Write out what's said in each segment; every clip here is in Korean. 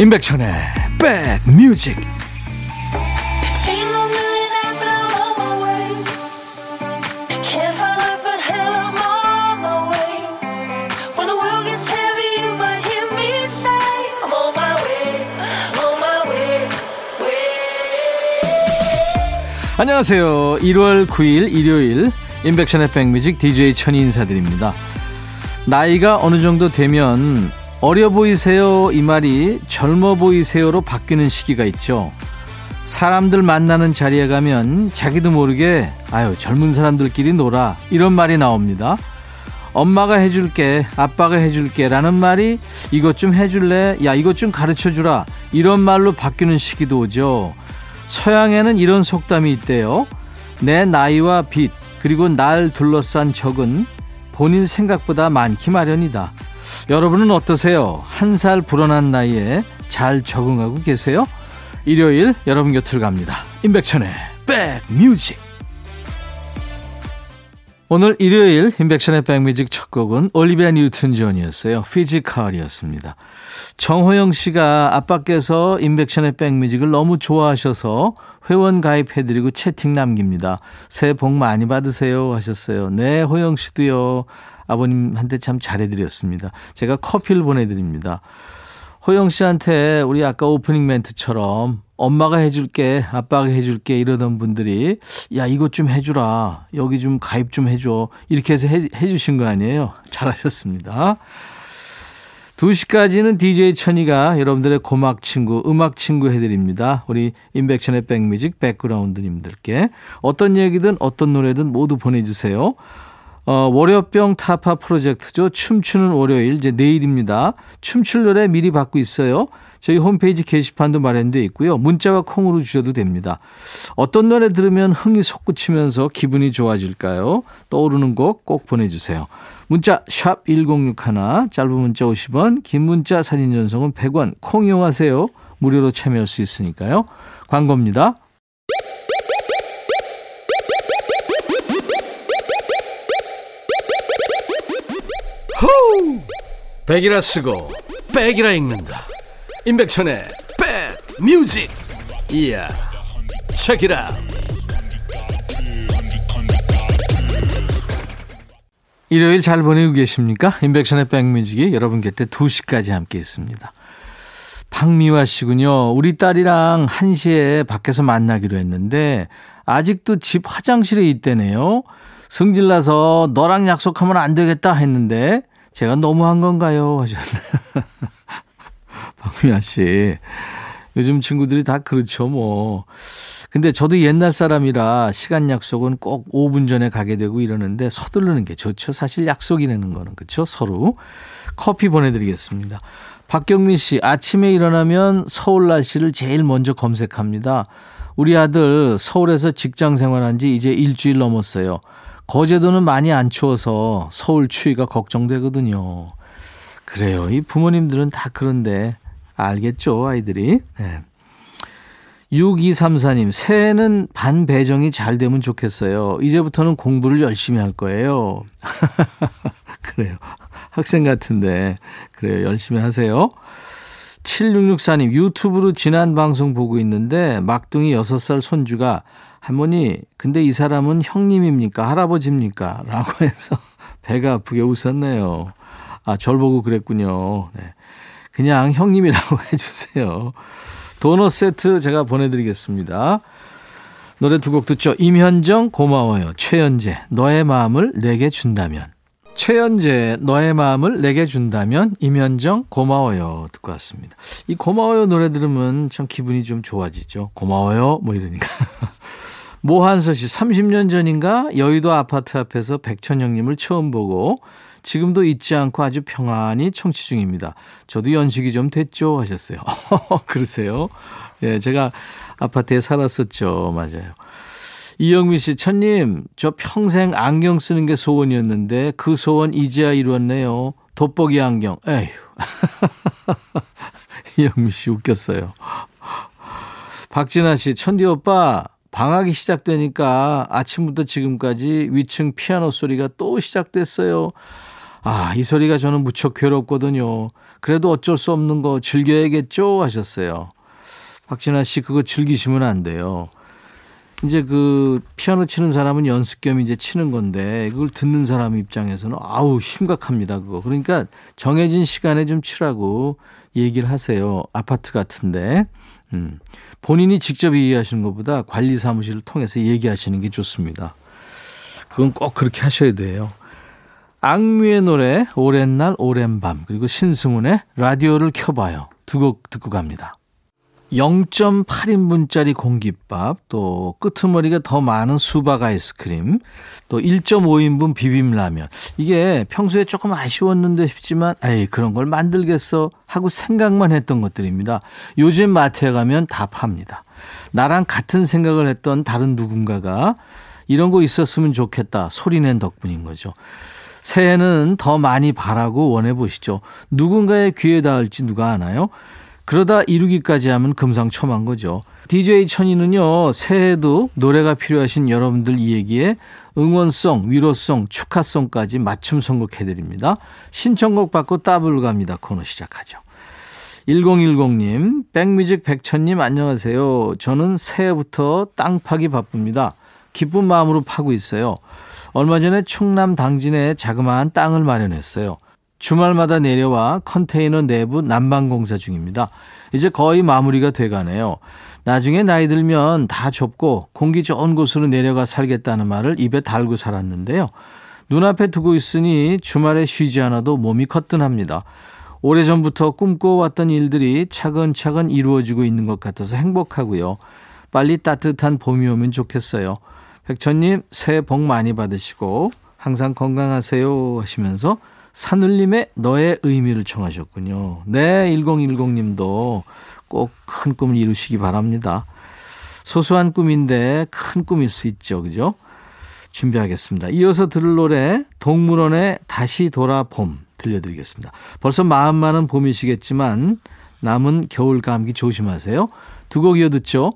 임백천의 백뮤직. 안녕하세요. 1월 9일 일요일 임백천의 백뮤직 DJ 천이 인사드립니다. 나이가 어느 정도 되면 어려 보이세요 이 말이 젊어 보이세요로 바뀌는 시기가 있죠. 사람들 만나는 자리에 가면 자기도 모르게 아유 젊은 사람들끼리 놀아 이런 말이 나옵니다. 엄마가 해줄게 아빠가 해줄게 라는 말이 이것 좀 해줄래 야 이것 좀 가르쳐 주라 이런 말로 바뀌는 시기도 오죠. 서양에는 이런 속담이 있대요. 내 나이와 빚 그리고 날 둘러싼 적은 본인 생각보다 많기 마련이다. 여러분은 어떠세요? 한 살 불어난 나이에 잘 적응하고 계세요? 일요일 여러분 곁으로 갑니다. 임백천의 백뮤직. 오늘 일요일 임백천의 백뮤직 첫 곡은 올리비아 뉴튼 존이었어요. 피지컬이었습니다. 정호영 씨가 아빠께서 임백천의 백뮤직을 너무 좋아하셔서 회원 가입해드리고 채팅 남깁니다. 새해 복 많이 받으세요 하셨어요. 네, 호영 씨도요. 아버님한테 참 잘해드렸습니다. 제가 커피를 보내드립니다. 호영 씨한테 우리 아까 오프닝 멘트처럼 엄마가 해줄게, 아빠가 해줄게 이러던 분들이 야, 이것 좀 해주라. 여기 좀 가입 좀 해줘. 이렇게 해서 해, 해주신 거 아니에요? 잘하셨습니다. 2시까지는 DJ 천이가 여러분들의 고막 친구, 음악 친구 해드립니다. 우리 인백션의 백뮤직 백그라운드님들께 어떤 얘기든 어떤 노래든 모두 보내주세요. 어, 월요병 타파 프로젝트죠. 춤추는 월요일 이제 내일입니다. 춤출 노래 미리 받고 있어요. 저희 홈페이지 게시판도 마련되어 있고요. 문자와 콩으로 주셔도 됩니다. 어떤 노래 들으면 흥이 솟구치면서 기분이 좋아질까요? 떠오르는 곡 꼭 보내주세요. 문자 샵 1061, 짧은 문자 50원, 긴 문자 사진 전송은 100원, 콩 이용하세요. 무료로 참여할 수 있으니까요. 광고입니다. 호우! 백이라 쓰고 백이라 읽는다. 임백천의 백 뮤직. 이야. 책이라. 일요일 잘 보내고 계십니까? 임백천의 백뮤직이 여러분 곁에 2시까지 함께 있습니다. 박미화 씨군요. 우리 딸이랑 1시에 밖에서 만나기로 했는데 아직도 집 화장실에 있대네요. 성질나서 너랑 약속하면 안 되겠다 했는데 제가 너무한 건가요? 하셨네. 박미아 씨. 요즘 친구들이 다 그렇죠, 뭐. 근데 저도 옛날 사람이라 시간 약속은 꼭 5분 전에 가게 되고 이러는데 서두르는 게 좋죠. 사실 약속이라는 거는. 그렇죠? 서로. 커피 보내드리겠습니다. 박경민 씨, 아침에 일어나면 서울 날씨를 제일 먼저 검색합니다. 우리 아들 서울에서 직장 생활한 지 이제 일주일 넘었어요. 거제도는 많이 안 추워서 서울 추위가 걱정되거든요. 그래요. 이 부모님들은 다 그런데 알겠죠, 아이들이. 네. 6234님, 새해는 반 배정이 잘 되면 좋겠어요. 이제부터는 공부를 열심히 할 거예요. 그래요. 학생 같은데. 그래요. 열심히 하세요. 7664님, 유튜브로 지난 방송 보고 있는데, 막둥이 6살 손주가 할머니, 근데 이 사람은 형님입니까? 할아버지입니까? 라고 해서 배가 아프게 웃었네요. 아, 절 보고 그랬군요. 네. 그냥 형님이라고 해주세요. 도넛 세트 제가 보내드리겠습니다. 노래 두 곡 듣죠. 임현정 고마워요. 최연재 너의 마음을 내게 준다면. 최연재 너의 마음을 내게 준다면 임현정 고마워요 듣고 왔습니다. 이 고마워요 노래 들으면 참 기분이 좀 좋아지죠. 고마워요 뭐 이러니까. 모한서 씨 30년 전인가 여의도 아파트 앞에서 백천영님을 처음 보고 지금도 잊지 않고 아주 평안히 청취 중입니다. 저도 연식이 좀 됐죠 하셨어요. 그러세요? 예, 제가 아파트에 살았었죠. 맞아요. 이영미 씨, 천님, 저 평생 안경 쓰는 게 소원이었는데 그 소원 이제야 이루었네요. 돋보기 안경. 에휴. 이영미 씨 웃겼어요. 박진아 씨, 천디 오빠, 방학이 시작되니까 아침부터 지금까지 위층 피아노 소리가 또 시작됐어요. 아, 이 소리가 저는 무척 괴롭거든요. 그래도 어쩔 수 없는 거 즐겨야겠죠? 하셨어요. 박진아 씨, 그거 즐기시면 안 돼요. 이제 그 피아노 치는 사람은 연습 겸 이제 치는 건데 그걸 듣는 사람 입장에서는 아우 심각합니다 그거 그러니까 정해진 시간에 좀 치라고 얘기를 하세요 아파트 같은데 음. 본인이 직접 얘기하시는 것보다 관리 사무실을 통해서 얘기하시는 게 좋습니다. 그건 꼭 그렇게 하셔야 돼요. 악뮤의 노래 오랜 날 오랜 밤 그리고 신승훈의 라디오를 켜봐요. 두 곡 듣고 갑니다. 0.8인분짜리 공깃밥, 또 끄트머리가 더 많은 수박 아이스크림, 또 1.5인분 비빔라면. 이게 평소에 조금 아쉬웠는데 싶지만, 에이, 그런 걸 만들겠어? 하고 생각만 했던 것들입니다. 요즘 마트에 가면 다 팝니다. 나랑 같은 생각을 했던 다른 누군가가 이런 거 있었으면 좋겠다 소리낸 덕분인 거죠. 새해는 더 많이 바라고 원해 보시죠. 누군가의 귀에 닿을지 누가 아나요? 그러다 이루기까지 하면 금상첨화인 거죠. DJ 천이는요, 새해에도 노래가 필요하신 여러분들 이 얘기에 응원송, 위로송, 축하송까지 맞춤 선곡해드립니다. 신청곡 받고 따블로 갑니다. 코너 시작하죠. 1010님, 백뮤직 백천님 안녕하세요. 저는 새해부터 땅 파기 바쁩니다. 기쁜 마음으로 파고 있어요. 얼마 전에 충남 당진에 자그마한 땅을 마련했어요. 주말마다 내려와 컨테이너 내부 난방 공사 중입니다. 이제 거의 마무리가 돼가네요. 나중에 나이 들면 다 좁고 공기 좋은 곳으로 내려가 살겠다는 말을 입에 달고 살았는데요. 눈앞에 두고 있으니 주말에 쉬지 않아도 몸이 거뜬합니다. 오래전부터 꿈꿔왔던 일들이 차근차근 이루어지고 있는 것 같아서 행복하고요. 빨리 따뜻한 봄이 오면 좋겠어요. 백천님, 새해 복 많이 받으시고 항상 건강하세요 하시면서 산울림의 너의 의미를 청하셨군요. 네, 1010님도 꼭 큰 꿈을 이루시기 바랍니다. 소소한 꿈인데 큰 꿈일 수 있죠. 그죠? 준비하겠습니다. 이어서 들을 노래 동물원의 다시 돌아 봄 들려드리겠습니다. 벌써 마음만은 봄이시겠지만 남은 겨울 감기 조심하세요. 두 곡 이어 듣죠.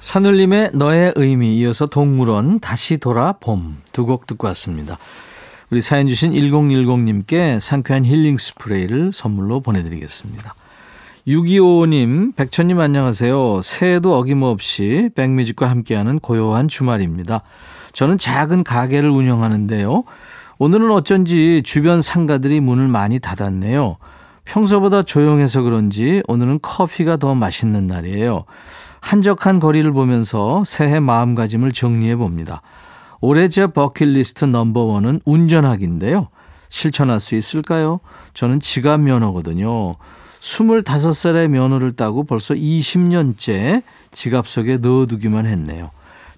산울림의 너의 의미 이어서 동물원 다시 돌아 봄 두 곡 듣고 왔습니다. 우리 사연 주신 1010님께 상쾌한 힐링 스프레이를 선물로 보내드리겠습니다. 6255님, 백천님 안녕하세요. 새해도 어김없이 백뮤직과 함께하는 고요한 주말입니다. 저는 작은 가게를 운영하는데요. 오늘은 어쩐지 주변 상가들이 문을 많이 닫았네요. 평소보다 조용해서 그런지 오늘은 커피가 더 맛있는 날이에요. 한적한 거리를 보면서 새해 마음가짐을 정리해 봅니다. 올해 제 버킷리스트 넘버원은 운전하기인데요. 실천할 수 있을까요? 저는 지갑 면허거든요. 25살의 면허를 따고 벌써 20년째 지갑 속에 넣어두기만 했네요.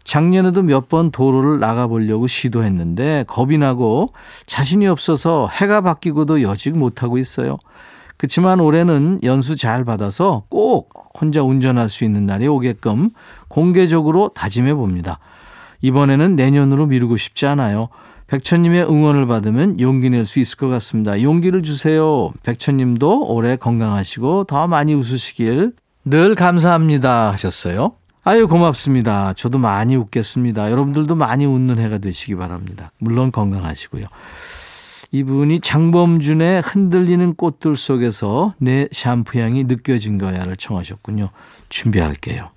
작년에도 몇 번 도로를 나가보려고 시도했는데 겁이 나고 자신이 없어서 해가 바뀌고도 여직 못하고 있어요. 그렇지만 올해는 연수 잘 받아서 꼭 혼자 운전할 수 있는 날이 오게끔 공개적으로 다짐해 봅니다. 이번에는 내년으로 미루고 싶지 않아요. 백천님의 응원을 받으면 용기 낼 수 있을 것 같습니다. 용기를 주세요. 백천님도 올해 건강하시고 더 많이 웃으시길 늘 감사합니다 하셨어요. 아유 고맙습니다. 저도 많이 웃겠습니다. 여러분들도 많이 웃는 해가 되시기 바랍니다. 물론 건강하시고요. 이분이 장범준의 흔들리는 꽃들 속에서 내 샴푸 향이 느껴진 거야를 청하셨군요. 준비할게요.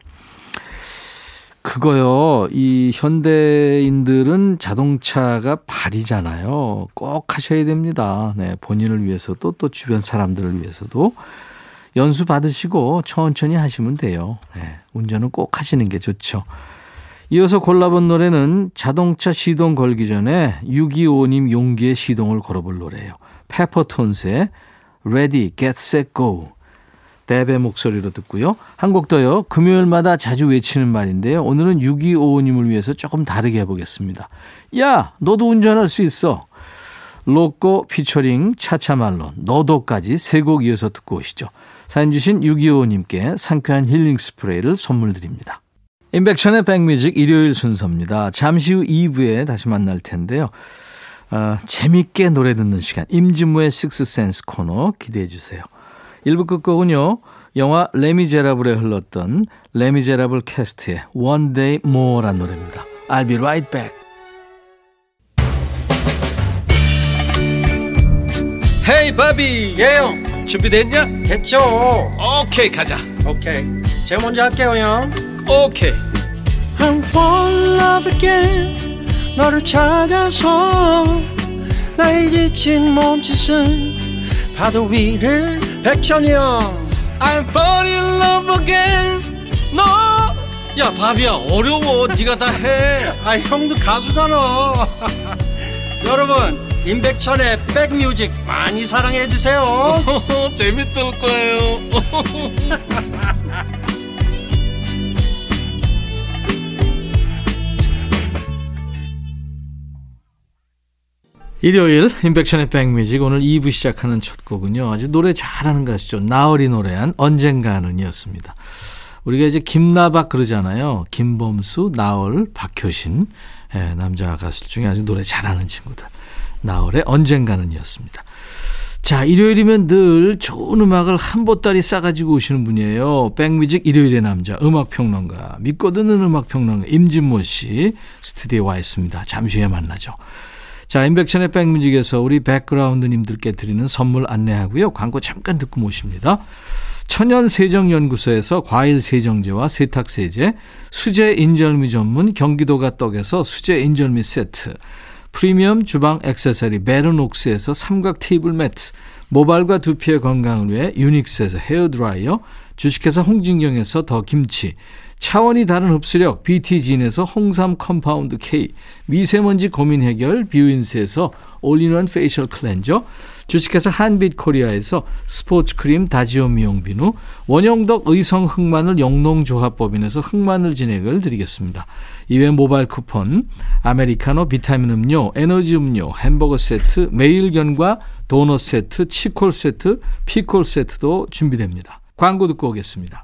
그거요. 이 현대인들은 자동차가 발이잖아요. 꼭 하셔야 됩니다. 네, 본인을 위해서도 또 주변 사람들을 위해서도 연수 받으시고 천천히 하시면 돼요. 네, 운전은 꼭 하시는 게 좋죠. 이어서 골라본 노래는 자동차 시동 걸기 전에 625님 용기의 시동을 걸어볼 노래예요. 페퍼톤스의 Ready, Get, Set, Go. 뎁의 목소리로 듣고요. 한 곡 더요. 금요일마다 자주 외치는 말인데요. 오늘은 6255님을 위해서 조금 다르게 해보겠습니다. 야, 너도 운전할 수 있어. 로꼬 피처링 차차말론 너도까지 세 곡 이어서 듣고 오시죠. 사연 주신 625님께 상쾌한 힐링 스프레이를 선물 드립니다. 인백션의 백뮤직 일요일 순서입니다. 잠시 후 2부에 다시 만날 텐데요. 어, 재밌게 노래 듣는 시간 임진무의 식스센스 코너 기대해 주세요. 1부 끝곡은요. 영화 레미제라블에 흘렀던 레미제라블 캐스트의 One Day More란 노래입니다. I'll be right back. 헤이 바비 예영 준비됐냐? 됐죠 오케이 가자 오케이 제가 먼저 할게요 형 오케이 I'm fall in love again 너를 찾아서 나의 지친 몸짓은 파도 위를 백천이형. I'm fall in love again. 너야 바비야 어려워. 네가 다 해. 아 형도 가수잖아. 여러분 임백천의 백뮤직 많이 사랑해 주세요. 재밌을 거예요 일요일 인백션의 백뮤직 오늘 2부 시작하는 첫 곡은요. 아주 노래 잘하는 가수죠. 나얼이 노래한 언젠가는 이었습니다. 우리가 이제 김나박 그러잖아요. 김범수, 나얼, 박효신 예, 남자 가수 중에 아주 노래 잘하는 친구들. 나얼의 언젠가는 이었습니다. 자, 일요일이면 늘 좋은 음악을 한 보따리 싸가지고 오시는 분이에요. 백뮤직 일요일의 남자, 음악평론가, 믿고 듣는 음악평론가 임진모 씨 스튜디오에 와 있습니다. 잠시 후에 만나죠. 자, 임백천의 백뮤직에서 우리 백그라운드님들께 드리는 선물 안내하고요. 광고 잠깐 듣고 모십니다. 천연세정연구소에서 과일세정제와 세탁세제, 수제인절미 전문 경기도가 떡에서 수제인절미 세트, 프리미엄 주방 액세서리 베르녹스에서 삼각 테이블 매트, 모발과 두피의 건강을 위해 유닉스에서 헤어드라이어, 주식회사 홍진경에서 더 김치, 차원이 다른 흡수력 BT진에서 홍삼 compound K, 미세먼지 고민 해결 뷰인스에서 all-in-one facial cleanser, 주식회사 한빛코리아에서 스포츠 크림 다지오 미용 비누, 원형덕 의성 흑마늘 영농조합법인에서 흑마늘 진액을 드리겠습니다. 이외 모바일 쿠폰, 아메리카노 비타민 음료, 에너지 음료, 햄버거 세트, 매일견과 도넛 세트, 치콜 세트, 피콜 세트도 준비됩니다. 광고 듣고 오겠습니다.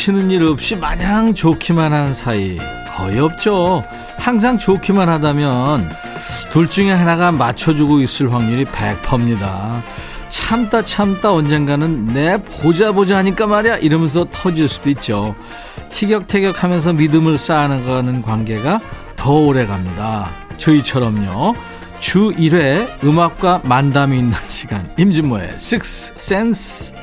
부딪히는 일 없이 마냥 좋기만 한 사이 거의 없죠. 항상 좋기만 하다면 둘 중에 하나가 맞춰주고 있을 확률이 100%입니다. 참다 참다 언젠가는 내 보자 보자 하니까 말이야 이러면서 터질 수도 있죠. 티격태격 하면서 믿음을 쌓아나가는 관계가 더 오래 갑니다. 저희처럼요. 주 1회 음악과 만담이 있는 시간 임진모의 Six Sense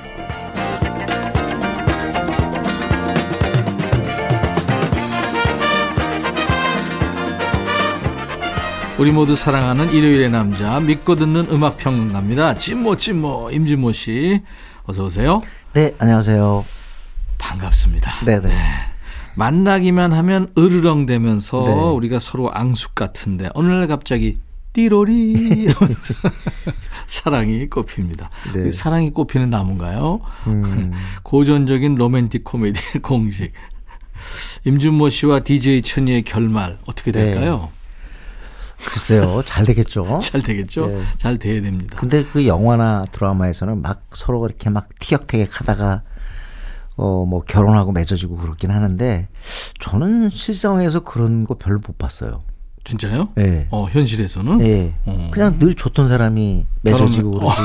우리 모두 사랑하는 일요일의 남자 믿고 듣는 음악 평론가입니다. 찐모 찐모 임진모 씨 어서 오세요. 네, 안녕하세요. 반갑습니다. 네네. 네. 만나기만 하면 으르렁대면서 네. 우리가 서로 앙숙 같은데 어느 날 갑자기 띠로리 사랑이 꽃핍니다. 네. 사랑이 꽃피는 나무인가요? 음. 고전적인 로맨틱 코미디의 공식. 임준모 씨와 DJ 천이의 결말 어떻게 될까요? 네. 글쎄요, 잘 되겠죠. 잘 되겠죠. 네. 잘 돼야 됩니다. 근데 그 영화나 드라마에서는 막 서로 이렇게 막 티격태격 하다가 어, 뭐 결혼하고 맺어지고 그렇긴 하는데 저는 실상에서 그런 거 별로 못 봤어요. 진짜요? 네. 어, 현실에서는? 네. 어. 그냥 늘 좋던 사람이 맺어지고 그러지.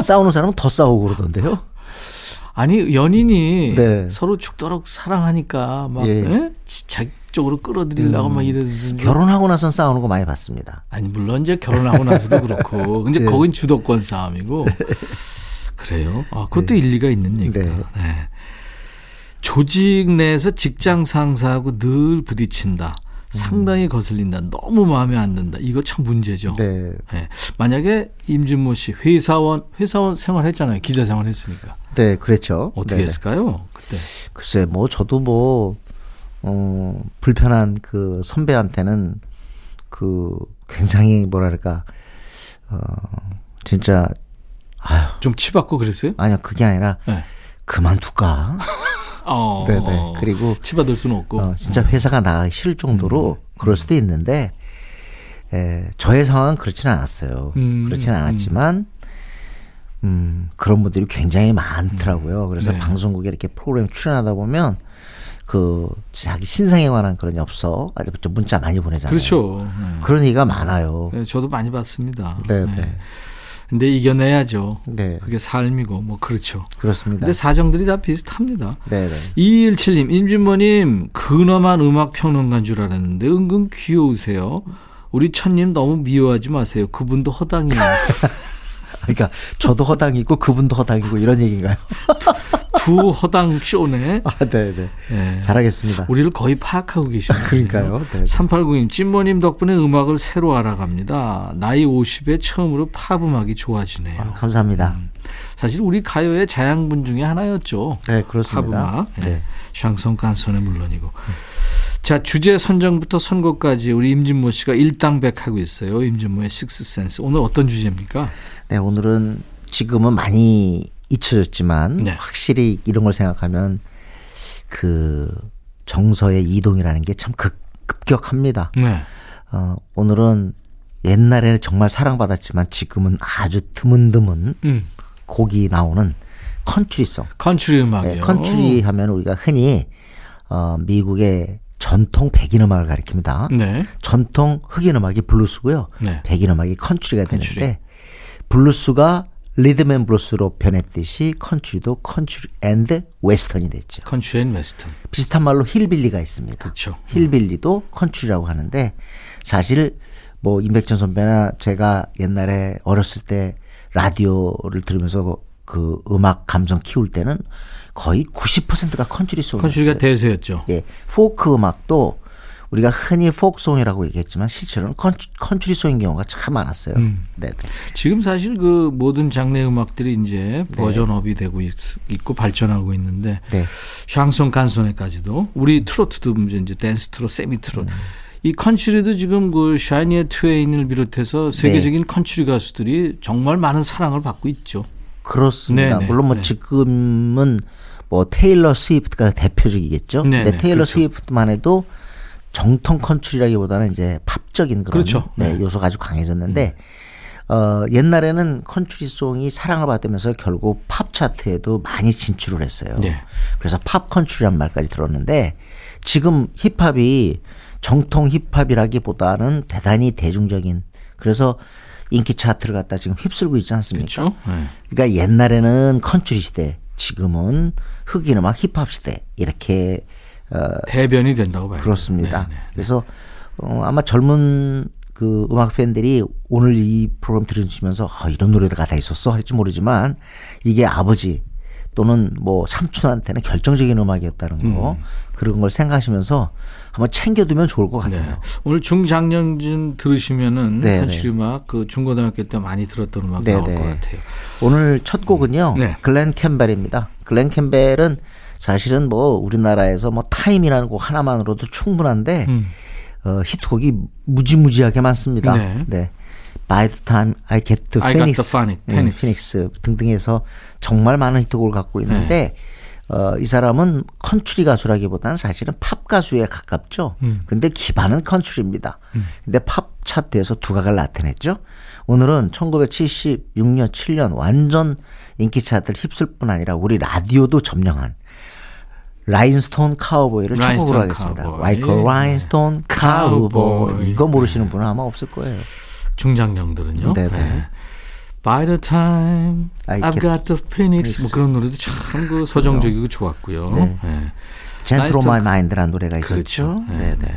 싸우는 사람은 더 싸우고 그러던데요. 아니 연인이 네. 서로 죽도록 사랑하니까 막 예. 예? 자기 쪽으로 끌어들이려고 음. 막 이러는 결혼하고 나선 싸우는 거 많이 봤습니다. 아니 물론 이제 결혼하고 나서도 그렇고 근데 네. 거긴 주도권 싸움이고 그래요. 아 그것도 네. 일리가 있는 얘기다. 네. 네. 조직 내에서 직장 상사하고 늘 부딪힌다. 상당히 거슬린다. 너무 마음에 안 든다. 이거 참 문제죠. 네. 예. 만약에 임진모 씨 회사원 회사원 생활했잖아요. 기자 생활했으니까 네, 그랬죠. 어떻게 네네. 했을까요? 그때 글쎄, 뭐 저도 뭐 어, 불편한 그 선배한테는 그 굉장히 뭐랄까 어, 진짜 아유 좀 치받고 그랬어요? 아니요 그게 아니라 네. 그만둘까? 어, 네네. 그리고 치받을 수는 없고. 어, 진짜 회사가 나가기 싫을 정도로 음. 그럴 수도 있는데 에, 저의 상황은 그렇지는 않았어요. 음, 그렇지는 않았지만 음, 그런 분들이 굉장히 많더라고요. 그래서 네. 방송국에 이렇게 프로그램 출연하다 보면 그 자기 신상에 관한 그런 엽서 아주 좀 문자 많이 보내잖아요. 그렇죠. 네. 그런 얘기가 많아요. 네, 저도 많이 받습니다. 네, 네. 네. 근데 이겨내야죠. 네. 그게 삶이고 뭐 그렇죠. 그렇습니다. 근데 사정들이 다 비슷합니다. 네, 네. 217님, 임진모님, 근엄한 음악 평론가인 줄 알았는데 은근 귀여우세요. 우리 천님 너무 미워하지 마세요. 그분도 허당이에요. 그러니까 저도 허당이고 그분도 허당이고 이런 얘기인가요? 두 허당 쇼네. 아, 네, 네. 네. 잘하겠습니다. 우리를 거의 파악하고 계시네요. 그러니까요. 네, 네. 3892님, 찐모님 덕분에 음악을 새로 알아갑니다. 나이 50에 처음으로 팝 음악이 좋아지네요. 아, 감사합니다. 사실 우리 가요의 자양분 중에 하나였죠. 네, 그렇습니다. 팝 음악. 네. 네. 샹송 깐손은 물론이고. 자, 주제 선정부터 선곡까지 우리 임진모 씨가 일당백하고 있어요. 임진모의 식스센스. 오늘 어떤 주제입니까? 네, 오늘은 지금은 많이 잊혀졌지만 네. 확실히 이런 걸 생각하면 그 정서의 이동이라는 게 참 급격합니다. 네. 어, 오늘은 옛날에는 정말 사랑받았지만 지금은 아주 드문드문 음. 곡이 나오는 컨트리송. 컨츄리 음악이요. 네, 컨트리 하면 우리가 흔히 어, 미국의 전통 백인 음악을 가리킵니다. 네. 전통 흑인 음악이 블루스고요. 네. 백인 음악이 컨츄리가 되는데 컨츄리. 블루스가 리듬 앤 블루스로 변했듯이 컨츄리도 컨츄리 앤드 웨스턴이 됐죠. 컨츄리 앤 웨스턴. 비슷한 말로 hillbilly가 있습니다. 그렇죠. hillbilly도 컨츄리라고 하는데 사실 뭐 임백천 선배나 제가 옛날에 어렸을 때 라디오를 들으면서 그 음악 감성 키울 때는 거의 90%가 컨츄리 송이었어요. 컨츄리가 대세였죠. 예, 포크 음악도 우리가 흔히 포크송이라고 얘기했지만 실제로는 컨츄, 컨츄리송인 경우가 참 많았어요. 음. 네, 네. 지금 사실 그 모든 장르 음악들이 이제 네. version up이 되고 있, 고 발전하고 있는데 네. 샹송 칸초네까지도 우리 트로트도 이제 댄스 트롯, 세미 트롯. 이 컨츄리도 지금 그 샤니아 트웨인을 비롯해서 세계적인 컨츄리 가수들이 정말 많은 사랑을 받고 있죠. 그렇습니다. 네, 네, 물론 뭐 네. 지금은 뭐 테일러 스위프트가 대표적이겠죠. 네, 근데 네, 테일러 그렇죠. 스위프트만 해도 정통 컨츄리라기보다는 이제 팝적인 그런 그렇죠. 네, 네. 요소가 아주 강해졌는데 어, 옛날에는 컨츄리송이 사랑을 받으면서 결국 팝 차트에도 많이 진출을 했어요. 네. 그래서 팝 컨츄리란 말까지 들었는데 지금 힙합이 정통 힙합이라기보다는 대단히 대중적인 그래서 인기 차트를 갖다 지금 휩쓸고 있지 않습니까? 그렇죠. 네. 그러니까 옛날에는 컨츄리 시대, 지금은 흑인 음악 힙합 시대 이렇게 어, 대변이 된다고 봐요. 그렇습니다. 네, 네. 그래서 어, 아마 젊은 그 음악 팬들이 오늘 이 프로그램 들으시면서 아, 이런 노래가 다 있었어 할지 모르지만 이게 아버지 또는 뭐 삼촌한테는 결정적인 음악이었다는 거 그런 걸 생각하시면서 한번 챙겨두면 좋을 것 같아요. 네. 오늘 중장년진 들으시면은 네, 컨츄리 음악 그 중고등학교 때 많이 들었던 음악 네, 나올 네. 것 같아요. 오늘 첫 곡은요. 네. 글렌 캠벨입니다. 글렌 캠벨은 사실은 뭐 우리나라에서 뭐 타임이라는 곡 하나만으로도 충분한데 음. 어, 히트곡이 무지무지하게 많습니다. 네. By the time I get to I got Phoenix, Phoenix, 네, Phoenix. 등등해서 정말 많은 히트곡을 갖고 있는데 네. 어, 이 사람은 컨츄리 가수라기보다는 사실은 팝 가수에 가깝죠. 음. 근데 기반은 컨츄리입니다. 근데 팝 차트에서 두각을 나타냈죠. 오늘은 1976년, 7년 완전 인기 차트를 휩쓸 뿐 아니라 우리 라디오도 점령한 Rhinestone Cowboy를 첫 곡으로 Rhinestone 하겠습니다. Cowboy. Like a Rhinestone Cowboy. 이거 모르시는 분은 아마 없을 거예요. 중장년들은요. 네네. By the time I I get to Phoenix 뭐 그런 노래도 참 그 서정적이고 좋았고요. 네. 네. Gentle on My Mind라는 노래가 있었죠. 그렇죠. 네, 네.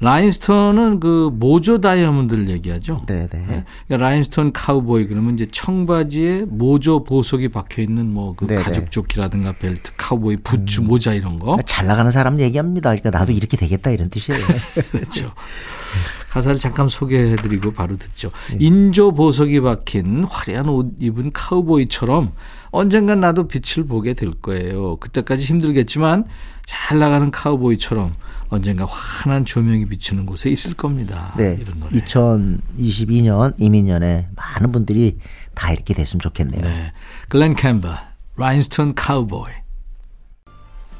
Rhinestone은 그 모조 다이아몬드를 얘기하죠. 네, 네. 네. 그러니까 Rhinestone Cowboy 그러면 이제 청바지에 모조 보석이 박혀 있는 뭐그 네네. 음. 가죽 조끼라든가 벨트, 카우보이 부츠, 모자 이런 거. 잘 나가는 사람 얘기합니다. 그러니까 나도 이렇게 되겠다 이런 뜻이에요. 그렇죠. 가사를 잠깐 소개해드리고 바로 듣죠. 네. 인조 보석이 박힌 화려한 옷 입은 카우보이처럼 언젠간 나도 빛을 보게 될 거예요. 그때까지 힘들겠지만 잘 나가는 카우보이처럼 언젠가 환한 조명이 비치는 곳에 있을 겁니다. 네. 이런 노래. 2022년 임인년에 많은 분들이 다 이렇게 됐으면 좋겠네요. 네. 글렌 캠벨, Rhinestone Cowboy.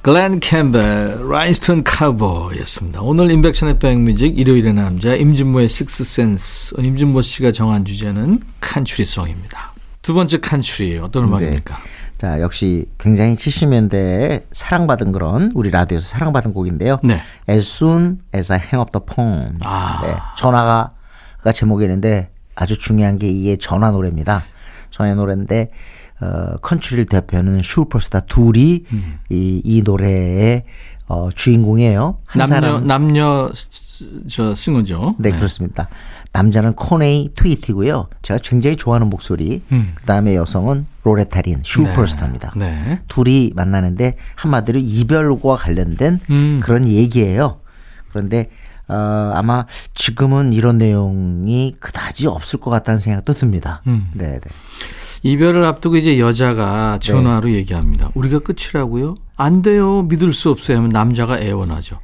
글렌 캠벨, Rhinestone Cowboy였습니다. 오늘 임백천의 백뮤직 일요일의 남자 임진모의 식스센스 임진모 씨가 정한 주제는 칸츄리송입니다. 두 번째 칸츄리 어떤 음악입니까? 자, 역시 굉장히 70년대에 사랑받은 그런 우리 라디오에서 사랑받은 곡인데요. 네. As soon as I hang up the phone. 아. 네, 전화가 가 제목이었는데 아주 중요한 게 이게 전화 노래입니다. 전화 노래인데 어, 컨트리를 대표하는 슈퍼스타 둘이 이, 이 노래의 어, 주인공이에요. 한 남녀 사람 남녀 스- 저 싱어죠. 네, 그렇습니다. 남자는 코네이 트위티고요. 제가 굉장히 좋아하는 목소리. 음. 그다음에 여성은 로레타린 슈퍼스타입니다. 네. 둘이 만나는데 한마디로 이별과 관련된 음. 그런 얘기예요. 그런데 어, 아마 지금은 이런 내용이 그다지 없을 것 같다는 생각도 듭니다. 음. 네, 네. 이별을 앞두고 이제 여자가 전화로 얘기합니다. 우리가 끝이라고요? 안 돼요. 믿을 수 없어요. 하면 남자가 애원하죠.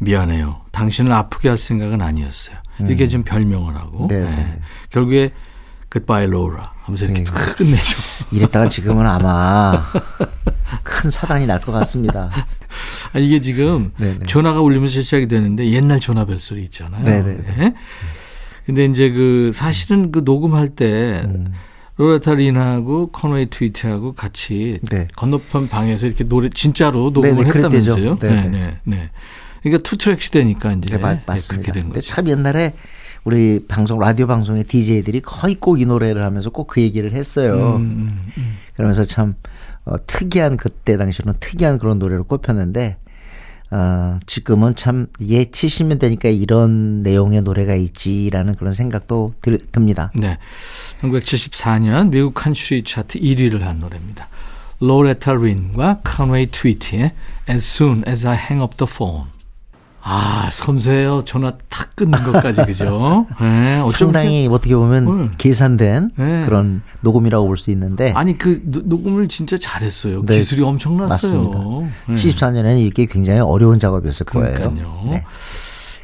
미안해요. 당신을 아프게 할 생각은 아니었어요. 이렇게 좀 별명을 하고. 네, 네. 네. 결국에 Goodbye Laura 하면서 이렇게 탁 끝내죠. 이랬다가 지금은 아마 큰 사단이 날 것 같습니다. 아, 이게 지금 네, 네. 전화가 울리면서 시작이 되는데 옛날 전화 벨소리 있잖아요. 네, 네, 네. 근데 이제 그 사실은 그 녹음할 때 음. 로레타 린하고 컨웨이 트위트하고 같이 네. 건너편 방에서 이렇게 노래 진짜로 녹음을 네, 네, 그랬대죠. 했다면서요? 네, 네, 네, 네. 그러니까 two track 시대니까 이제 네, 마- 네, 맞습니다. 그렇게 된 근데 거죠. 참 옛날에 우리 방송 라디오 방송의 DJ들이 거의 꼭 이 노래를 하면서 꼭 그 얘기를 했어요. 음, 음, 음. 그러면서 참 어, 특이한 그때 당시로는 특이한 그런 노래를 꼽혔는데 어, 지금은 참 이게 70년대니까 이런 내용의 노래가 있지라는 그런 생각도 들, 듭니다. 네. 1974년 미국 칸츄리 차트 1위를 한 노래입니다. 로레타 린과 컨웨이 트위티의 As Soon As I Hang Up the Phone. 아, 섬세해요. 전화 탁 끊는 것까지, 그죠? 네, 어쩜 상당히 어떻게 보면 음. 계산된 네. 그런 녹음이라고 볼 수 있는데 이렇게- 아니, 그 노- 녹음을 진짜 잘했어요. 네, 기술이 엄청났어요. 맞습니다. 네. 74년에는 이게 굉장히 어려운 작업이었을 거예요. 그러니까요. 네.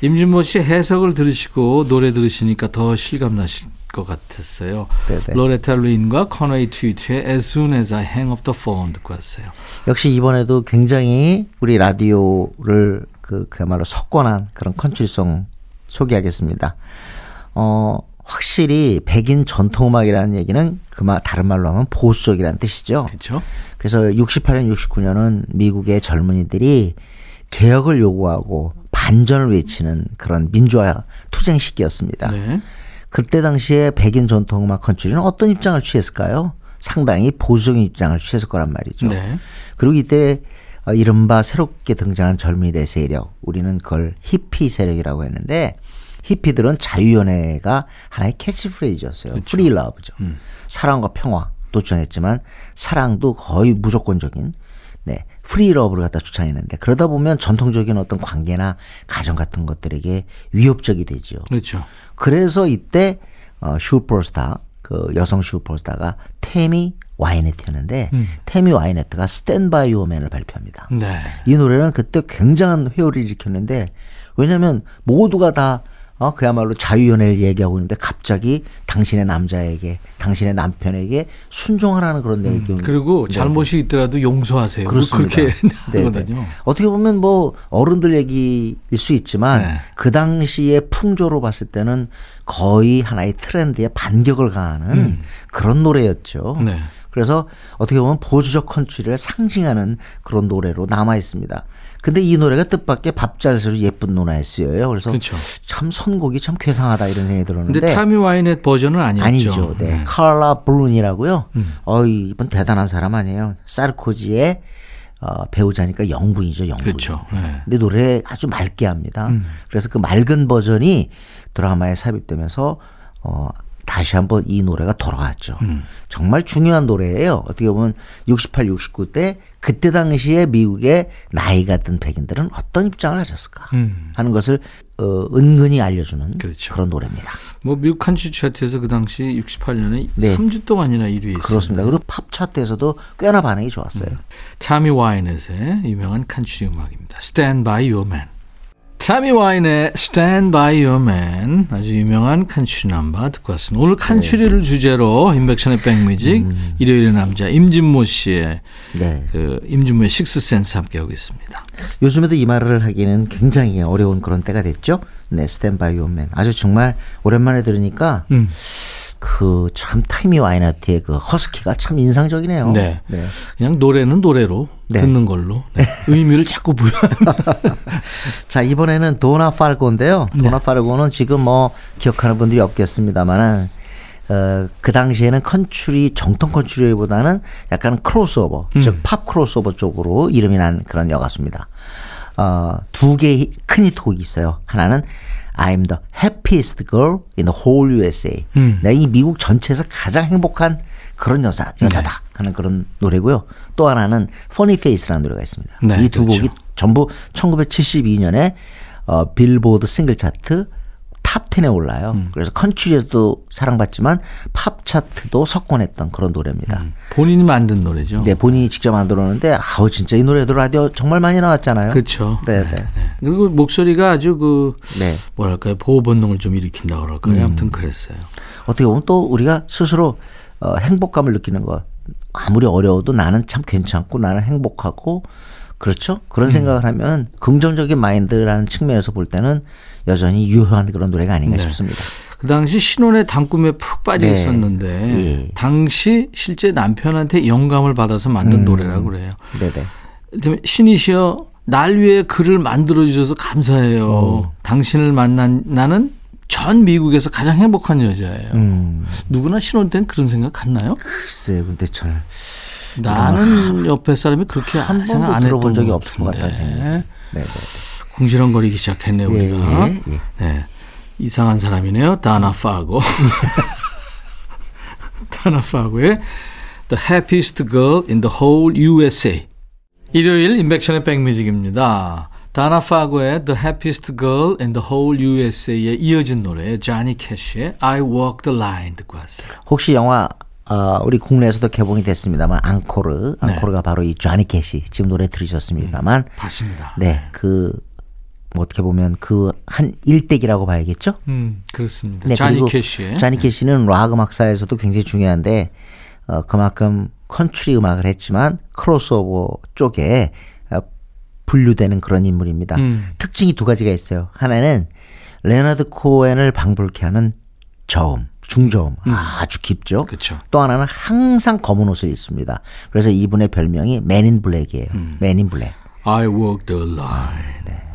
임진모 씨 해석을 들으시고 노래 들으시니까 더 실감 나실 것 같았어요. 네네. 로레타 린과 컨웨이 트위티의 As Soon As I Hang Up the Phone 듣고 왔어요. 역시 이번에도 굉장히 우리 라디오를 그 그야말로 석권한 그런 컨트리송 소개하겠습니다. 어 확실히 백인 전통음악이라는 얘기는 그 말 다른 말로 하면 보수적이라는 뜻이죠. 그렇죠? 그래서 68년, 69년은 미국의 젊은이들이 개혁을 요구하고 반전을 외치는 그런 민주화 투쟁 시기였습니다. 네. 그때 당시에 백인 전통 음악 컨트리는 어떤 입장을 취했을까요? 상당히 보수적인 입장을 취했을 거란 말이죠. 네. 그리고 이때 어, 이른바 새롭게 등장한 젊은이들 세력, 우리는 그걸 히피 세력이라고 했는데 히피들은 자유연애가 하나의 캐치프레이즈였어요. free love죠. 사랑과 평화 도 주장했지만 사랑도 거의 무조건적인 네, free love를 갖다 주장했는데 그러다 보면 전통적인 어떤 관계나 가정 같은 것들에게 위협적이 되죠. 그렇죠. 그래서 이때 어, 슈퍼스타 그 여성 슈퍼스타가 테미 와이네트였는데 테미 와이네트가 스탠바이 요맨을 발표합니다. 네. 이 노래는 그때 굉장한 회오를 일으켰는데 왜냐하면 모두가 다 어, 그야말로 자유연애를 얘기하고 있는데 갑자기 당신의 남자에게 당신의 남편에게 순종하라는 그런 내용이 음, 그리고 잘못이 있더라도 용서하세요. 그렇습니다. 그렇게 네, 하거든요. 네. 어떻게 보면 뭐 어른들 얘기일 수 있지만 네. 그 당시의 풍조로 봤을 때는 거의 하나의 트렌드에 반격을 가하는 그런 노래였죠. 음. 네. 그래서 어떻게 보면 보수적 컨트리를 상징하는 그런 노래로 남아 있습니다. 근데 이 노래가 뜻밖의 밥잘스로 예쁜 쓰여요. 그래서 그렇죠. 참 선곡이 참 괴상하다 이런 생각이 들었는데 근데 타미 와이넷 버전은 아니었죠. 아니죠. 네. 칼라 브루니라고요. 어, 이분 대단한 사람 아니에요. 사르코지의 어, 배우자니까 영부인이죠, 영부인. 그렇죠. 네. 근데 노래 아주 맑게 합니다. 그래서 그 맑은 버전이 드라마에 삽입되면서 어 다시 한번 이 노래가 돌아왔죠. 정말 중요한 노래예요. 어떻게 보면 68, 69때 그때 당시에 미국의 나이가 든 백인들은 어떤 입장을 하셨을까 하는 것을 어, 은근히 알려주는 음. 그렇죠. 그런 노래입니다. 뭐 미국 칸츄리 차트에서 그 당시 68년에 네. 3주 동안이나 1위에 있습니다. 그렇습니다. 그리고 팝 차트에서도 꽤나 반응이 좋았어요. 타미 와이넷의 유명한 칸츄리 음악입니다. Stand by Your Man. 타미 와이넷의 Stand by Your Man 아주 유명한 칸츄리 넘버 듣고 왔습니다. 오늘 칸츄리를 주제로 임백천의 백뮤직 일요일의 남자 임진모 씨의 네. 그 임진모의 Sixth Sense 함께하고 있습니다. 요즘에도 이 말을 하기는 굉장히 어려운 그런 때가 됐죠. 네, Stand by Your Man. 아주 정말 오랜만에 들으니까 음. 그 참 타미 와이넷의 그 허스키가 참 인상적이네요. 네. 네. 그냥 노래는 노래로 네. 듣는 걸로 네. 의미를 자꾸 부여합니다. 자, 이번에는 도나 팔고인데요. 네. 도나 팔고는 지금 뭐 기억하는 분들이 없겠습니다만은 어, 그 당시에는 컨츄리 정통 컨츄리보다는 약간 크로스오버, 음. 즉 팝 크로스오버 쪽으로 이름이 난 그런 여가수입니다. 어, 두 개의 큰 히트곡이 있어요. 하나는 I'm the happiest girl in the whole USA. 음. 내가 이 미국 전체에서 가장 행복한 그런 여자, 여자다 네. 하는 그런 노래고요. 또 하나는 Funny Face라는 노래가 있습니다. 네, 이 두 그렇죠. 곡이 전부 1972년에 어, 빌보드 싱글 차트 탑 10에 올라요. 음. 그래서 컨츄리에서도 사랑받지만 팝 차트도 석권했던 그런 노래입니다. 본인이 만든 노래죠. 네, 본인이 직접 만들었는데 아우 진짜 이 노래도 라디오 정말 많이 나왔잖아요. 그렇죠. 네, 네. 그리고 목소리가 아주 그 네. 뭐랄까요 보호 본능을 좀 일으킨다 그럴까요. 아무튼 그랬어요. 어떻게 보면 또 우리가 스스로 어, 행복감을 느끼는 것 아무리 어려워도 나는 참 괜찮고 나는 행복하고 그렇죠 그런 생각을 하면 긍정적인 마인드라는 측면에서 볼 때는 여전히 유효한 그런 노래가 아닌가 싶습니다. 그 당시 신혼의 단꿈에 푹 빠져 네. 있었는데 예. 당시 실제 남편한테 영감을 받아서 만든 음. 노래라고 그래요. 네네. 신이시여 날 위해 글을 만들어 주셔서 감사해요. 어. 당신을 만난 나는 전 미국에서 가장 행복한 여자예요. 음, 누구나 신혼 때는 그런 생각 갔나요? 글쎄, 근데 전 나는 옆에 사람이 그렇게 한 생각 번도 안 들어본 적이 것 없을 것 같은데. 같다는 생각이. 네네. 궁시렁거리기 시작했네 예, 우리가. 예, 예. 네. 이상한 사람이네요. 다나 파고. 다나 파고의 The Happiest Girl in the Whole USA. 일요일 인백션의 백뮤직입니다. 다나 파고의 The Happiest Girl in the Whole USA에 이어진 노래 자니 캐시의 I Walk the Line 듣고 왔어요. 혹시 영화 어, 우리 국내에서도 개봉이 됐습니다만 앙코르, 네. 앙코르가 바로 이 쟈니 캐시 지금 노래 들으셨습니다만 봤습니다. 네, 그, 뭐 어떻게 보면 그 한 일대기라고 봐야겠죠? 음, 그렇습니다. 네, 자니 캐시의 자니 캐시는 락 음악사에서도 굉장히 중요한데, 어, 그만큼 컨트리 음악을 했지만, 크로스오버 쪽에 어, 분류되는 그런 인물입니다. 음. 특징이 두 가지가 있어요. 하나는 레너드 코엔을 방불케 하는 저음, 중저음. 아주 깊죠? 음. 그쵸. 또 하나는 항상 검은 옷을 입습니다. 그래서 이분의 별명이 Man in Black이에요. 음. Man in Black. I Walk the Line.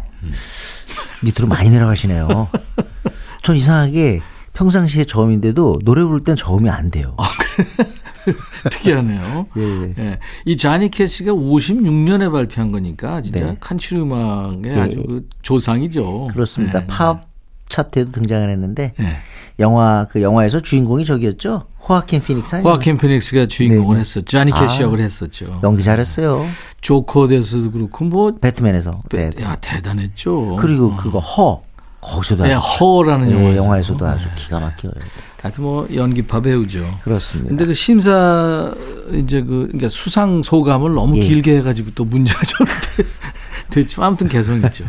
밑으로 많이 내려가시네요. 전 이상하게 평상시에 저음인데도 노래 부를 땐 저음이 안 돼요. 특이하네요. 예, 예. 이 자니 캐시가 56년에 발표한 거니까 진짜 네. 칸츄리 음악의 예. 아주 그 조상이죠. 그렇습니다. 예. 팝 차트에도 등장을 했는데 예. 영화 그 영화에서 주인공이 저기였죠. 호아킨 피닉스 아니에요? 호아킨 피닉스가 주인공을 네, 네. 했었죠. 자니 캐시 아. 역을 했었죠. 연기 잘했어요. 조커에서도 그렇고 뭐 배트맨에서. 네. 야, 대단했죠. 그리고 그거 허 거기서도 네, Her라는 예, 영화에서. 영화에서도 아주 기가 막혀요. 하여튼 뭐 연기파 배우죠. 그렇습니다. 근데 그 심사 이제 그 그러니까 수상 소감을 너무 예. 길게 해가지고 또 문제가 좀 됐지만 아무튼 개성 있죠.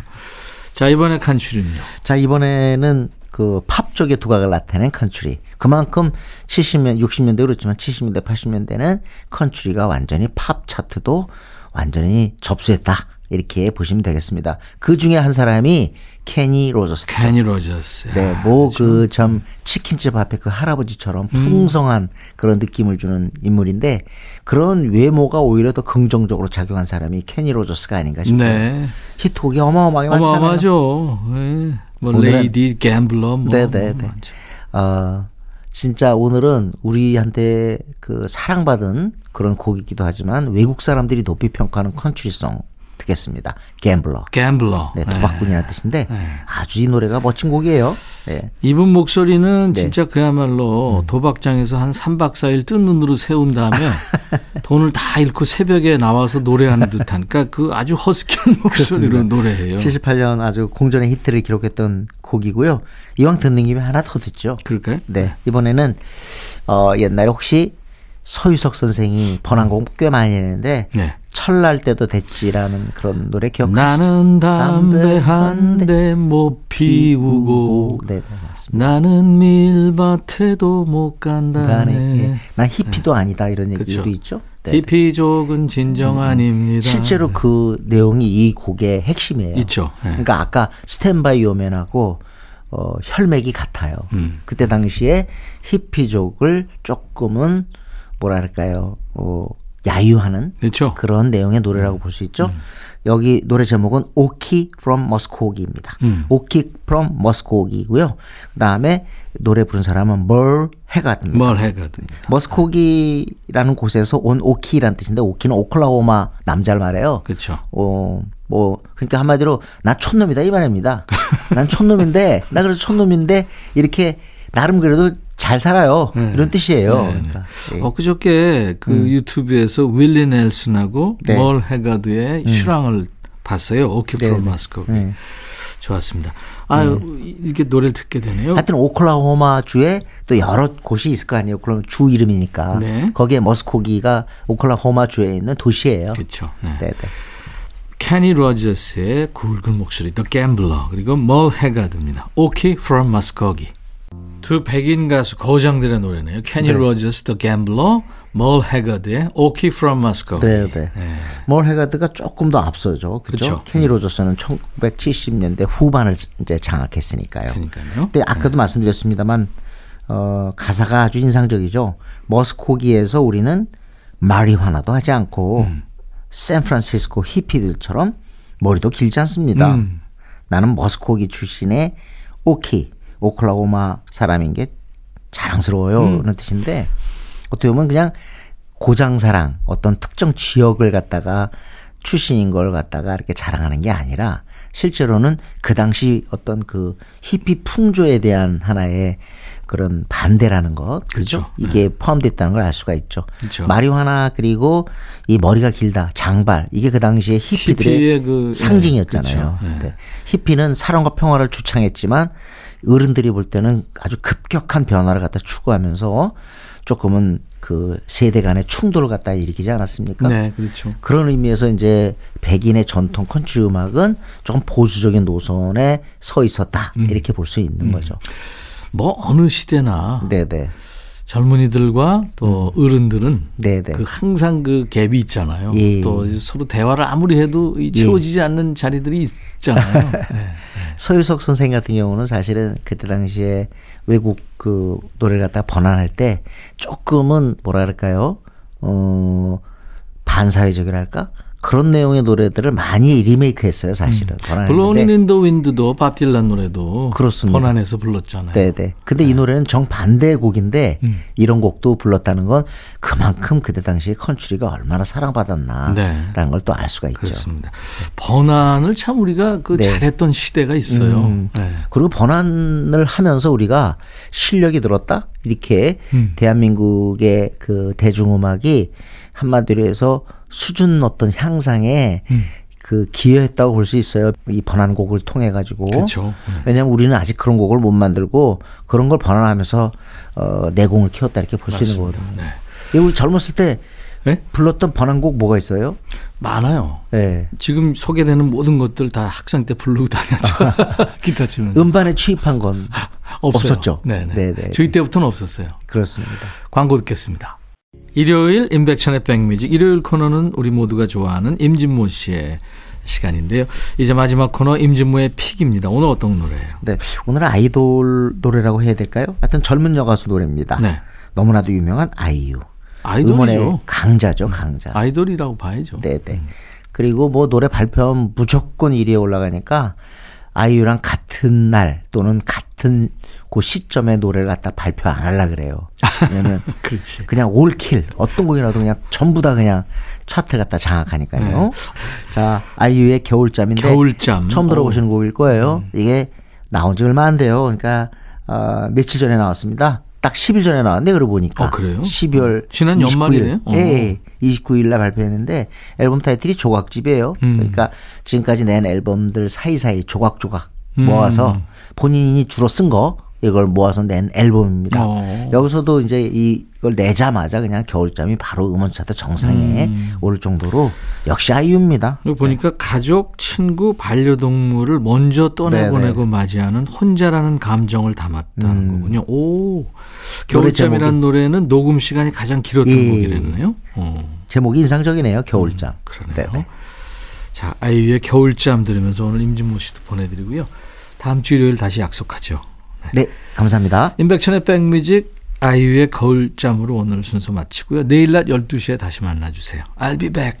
자 이번에 칸츄리는요. 자 이번에는 그 팝 쪽의 두각을 나타낸 컨츄리. 그만큼 70년, 60년대 그렇지만 70년대, 80년대는 컨츄리가 완전히 팝 차트도 완전히 접수했다. 이렇게 보시면 되겠습니다. 그 중에 한 사람이 케니 로저스. 케니 로저스. 네, 뭐 그 참 치킨집 앞에 그 할아버지처럼 풍성한 그런 느낌을 주는 인물인데 그런 외모가 오히려 더 긍정적으로 작용한 사람이 케니 로저스가 아닌가 싶어요. 네. 히트곡이 어마어마하게 많잖아요. 어마어마하죠. 네. 뭐 오늘은- Lady, Gambler 뭐. 네, 네, 뭐 네. 많죠. 어, 진짜 오늘은 우리한테 그 사랑받은 그런 곡이기도 하지만 외국 사람들이 높이 평가하는 컨트리송 듣겠습니다. Gambler. Gambler. 네, 도박꾼이라는 뜻인데 아주 이 노래가 멋진 곡이에요. 네. 이분 목소리는 네. 진짜 그야말로 도박장에서 한 3박 4일 뜬 눈으로 세운 다음에 돈을 다 잃고 새벽에 나와서 노래하는 듯한 그러니까 그 아주 허스키한 목소리로 노래해요. 78년 아주 공전의 히트를 기록했던 곡이고요. 이왕 듣는 김에 하나 더 듣죠. 그럴까요? 네. 이번에는 어 옛날에 혹시 서유석 선생이 번안곡 꽤 많이 했는데 네. 철날 때도 됐지라는 그런 노래 기억하시죠? 나는 담배 한 대 못 피우고 네, 네, 맞습니다. 나는 밀밭에도 못 간다네. 예. 난 히피도 아니다 이런 얘기도 그쵸. 있죠. 네. 히피족은 진정 아닙니다. 실제로 그 내용이 이 곡의 핵심이에요. 있죠. 네. 그러니까 아까 스탠바이 요맨하고 어, 혈맥이 같아요. 음. 그때 당시에 히피족을 조금은 뭐랄까요, 어, 야유하는 그렇죠. 그런 내용의 노래라고 볼 수 있죠. 여기 노래 제목은 오키 from 머스코기입니다. 음. 오키 from 머스코기고요. 그다음에 노래 부른 사람은 뭘 해가입니다. 뭘 해거든. 머스코기라는 곳에서 온 오키라는 뜻인데 오키는 오클라호마 남자를 말해요. 그렇죠. 어, 뭐 그러니까 한마디로 나 촌놈이다 이 말입니다. 난 촌놈인데 나 그래서 촌놈인데 이렇게 나름 그래도 잘 살아요. 이런 뜻이에요. 네, 네. 그러니까 예. 엊그저께 그 유튜브에서 윌리 넬슨하고 네. 멀 해가드의 슈랑을 봤어요. 네, 프로 네. 마스코. 네. 좋았습니다. 아유 이렇게 노래를 듣게 되네요. 하여튼 오클라호마 주에 또 여러 곳이 있을 거 아니에요. 그럼 주 이름이니까 네. 거기에 머스코기가 오클라호마 주에 있는 도시예요. 그렇죠. 네. 네, 네. 케니 로저스의 굵은 목소리, The Gambler 그리고 멀 해가드입니다. Okie from Muskogee. 두 백인 가수 거장들의 노래네요. 케니 네. 로저스, The Gambler, 멀 해가드의 Okie from Muskogee. 네, 네. 멀 해가드가 조금 더 앞서죠. 그죠? 케니 로저스는 1970년대 후반을 이제 장악했으니까요. 그러니까요. 근데 아까도 말씀드렸습니다만 어, 가사가 아주 인상적이죠. 머스코기에서 우리는 마리화나도 하지 않고 음. 샌프란시스코 히피들처럼 머리도 길지 않습니다. 음. 나는 머스코기 출신의 오키 오클라호마 사람인 게 자랑스러워요. 음. 그런 뜻인데 어떻게 보면 그냥 고장사랑 어떤 특정 지역을 갖다가 출신인 걸 갖다가 이렇게 자랑하는 게 아니라 실제로는 그 당시 어떤 그 히피 풍조에 대한 하나의 그런 반대라는 것, 그죠? 그렇죠. 이게 포함됐다는 걸 알 수가 있죠. 그렇죠. 마리화나 그리고 이 머리가 길다, 장발 이게 그 당시에 히피들의 그, 상징이었잖아요. 네, 그렇죠. 네. 네. 히피는 사랑과 평화를 주창했지만 어른들이 볼 때는 아주 급격한 변화를 갖다 추구하면서 조금은 그 세대 간의 충돌을 갖다 일으키지 않았습니까? 네, 그렇죠. 그런 의미에서 이제 백인의 전통 컨트리 음악은 조금 보수적인 노선에 서 있었다 음. 이렇게 볼 수 있는 거죠. 뭐 어느 시대나 네네. 젊은이들과 또 어른들은 네네. 그 항상 그 갭이 있잖아요. 예. 또 서로 대화를 아무리 해도 이 채워지지 않는 자리들이 있잖아요. 네. 서유석 선생 같은 경우는 사실은 그때 당시에 외국 그 노래를 갖다가 번안할 때 조금은 뭐라 그럴까요? 어, 반사회적이랄까? 그런 내용의 노래들을 많이 리메이크했어요, 사실은. 번안했는데. 블로우인 in the Wind도 밥 딜란 노래도 그렇습니다. 번안해서 불렀잖아요. 네네. 근데 이 노래는 정 반대의 곡인데 음. 이런 곡도 불렀다는 건 그만큼 그때 당시에 컨트리가 얼마나 사랑받았나라는 네. 걸 또 알 수가 있죠. 그렇습니다. 번안을 참 우리가 그 네. 잘했던 시대가 있어요. 음. 네. 그리고 번안을 하면서 우리가 실력이 늘었다 이렇게 음. 대한민국의 그 대중음악이 한마디로 해서 수준 어떤 향상에 음. 그 기여했다고 볼 수 있어요. 이 번안곡을 통해 가지고. 그렇죠. 왜냐하면 우리는 아직 그런 곡을 못 만들고 그런 걸 번안하면서 어, 내공을 키웠다 이렇게 볼 수 있는 거거든요. 네. 예, 우리 젊었을 때 네? 불렀던 번안곡 뭐가 있어요? 많아요. 예. 지금 소개되는 모든 것들 다 학생 때 부르고 다녔죠. 기타 치면서. 음반에 취입한 건 없어요. 없었죠. 네네. 네네. 저희 때부터는 없었어요. 그렇습니다. 광고 듣겠습니다. 일요일 임백천의 백뮤직 일요일 코너는 우리 모두가 좋아하는 임진모 씨의 시간인데요. 이제 마지막 코너 임진모의 pick입니다. 오늘 어떤 노래예요? 네, 오늘은 아이돌 노래라고 해야 될까요? 하여튼 젊은 여가수 노래입니다. 네. 너무나도 유명한 아이유. 아이돌이죠. 강자죠, 강자. 아이돌이라고 봐야죠. 네 네. 그리고 뭐 노래 발표하면 무조건 1위에 올라가니까 아이유랑 같은 날 또는 같은 그 시점에 노래를 갖다 발표 안 하려 그래요. 왜냐면 그렇지. 그냥 올킬 어떤 곡이라도 그냥 전부 다 그냥 차트를 갖다 장악하니까요. 네. 자 아이유의 겨울잠인데 겨울잠. 처음 들어보시는 곡일 거예요. 음. 이게 나온 지 얼마 안 돼요. 그러니까 어, 며칠 전에 나왔습니다. 딱 10일 전에 나왔는데 그러고 보니까 어, 그래요? 12월 지난 29일, 연말이네요? 어. 예, 29일 날 발표했는데 앨범 타이틀이 조각집이에요. 음. 그러니까 지금까지 낸 앨범들 사이사이 조각조각 음. 모아서 본인이 주로 쓴 거 이걸 모아서 낸 앨범입니다. 어. 여기서도 이제 이걸 내자마자 그냥 겨울잠이 바로 음원 차트 정상에 음. 오를 정도로 역시 아이유입니다. 보니까 가족, 친구, 반려동물을 먼저 떠내보내고 맞이하는 혼자라는 감정을 담았다는 음. 거군요. 오, 노래 겨울잠이라는 노래는 녹음 시간이 가장 길었던 예. 곡이랬네요. 어, 제목이 인상적이네요. 겨울잠. 그러네요. 네네. 자, 아이유의 겨울잠 들으면서 오늘 임진모 씨도 보내드리고요. 다음 주 일요일 다시 약속하죠. 네, 감사합니다. 임백천의 백뮤직 아이유의 겨울잠으로 오늘 순서 마치고요. 내일 낮 12시에 다시 만나주세요. I'll be back.